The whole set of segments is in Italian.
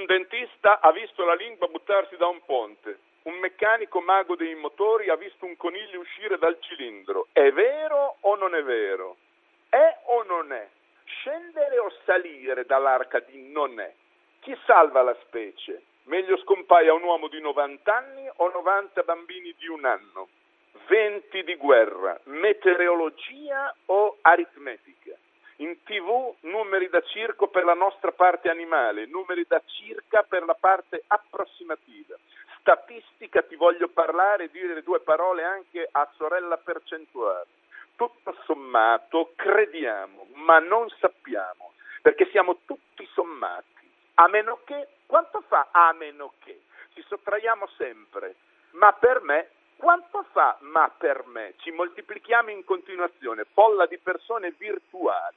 Un dentista ha visto la lingua buttarsi da un ponte. Un meccanico mago dei motori ha visto un coniglio uscire dal cilindro. È vero o non è vero? È o non è? Scendere o salire dall'arca di non è? Chi salva la specie? Meglio scompaia un uomo di 90 anni o 90 bambini di un anno? Venti di guerra, meteorologia o aritmetica? Circo per la nostra parte animale, numeri da circa per la parte approssimativa. Statistica ti voglio parlare e dire due parole anche a sorella percentuale. Tutto sommato crediamo, ma non sappiamo, perché siamo tutti sommati. A meno che, quanto fa a meno che? Ci sottraiamo sempre, ma per me quanto fa ma per me? Ci moltiplichiamo in continuazione, folla di persone virtuali.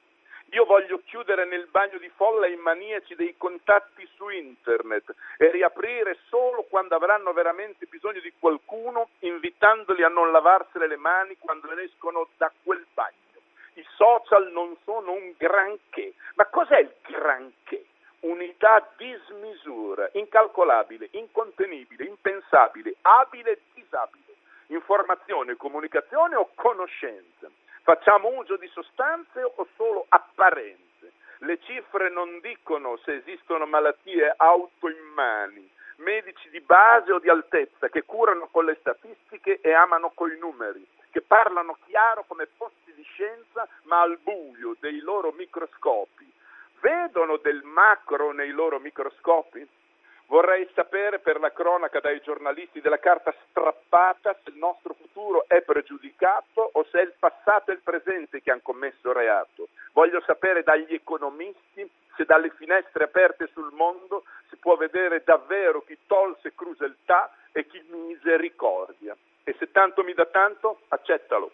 Io voglio chiudere nel bagno di folla i maniaci dei contatti su internet e riaprire solo quando avranno veramente bisogno di qualcuno, invitandoli a non lavarsene le mani quando escono da quel bagno. I social non sono un granché. Ma cos'è il granché? Unità dismisura, incalcolabile, incontenibile, impensabile, abile e disabile. Informazione, comunicazione o conoscenza Facciamo uso di sostanze o solo apparenze? Le cifre non dicono se esistono malattie autoimmani, medici di base o di altezza che curano con le statistiche e amano coi numeri, che parlano chiaro come posti di scienza ma al buio dei loro microscopi. Vedono del macro nei loro microscopi? Vorrei sapere per la cronaca dai giornalisti della carta strappata se il nostro futuro è pregiudicato o se è il passato e il presente che hanno commesso reato. Voglio sapere dagli economisti se dalle finestre aperte sul mondo si può vedere davvero chi tolse crudeltà e chi misericordia. E se tanto mi dà tanto, accettalo.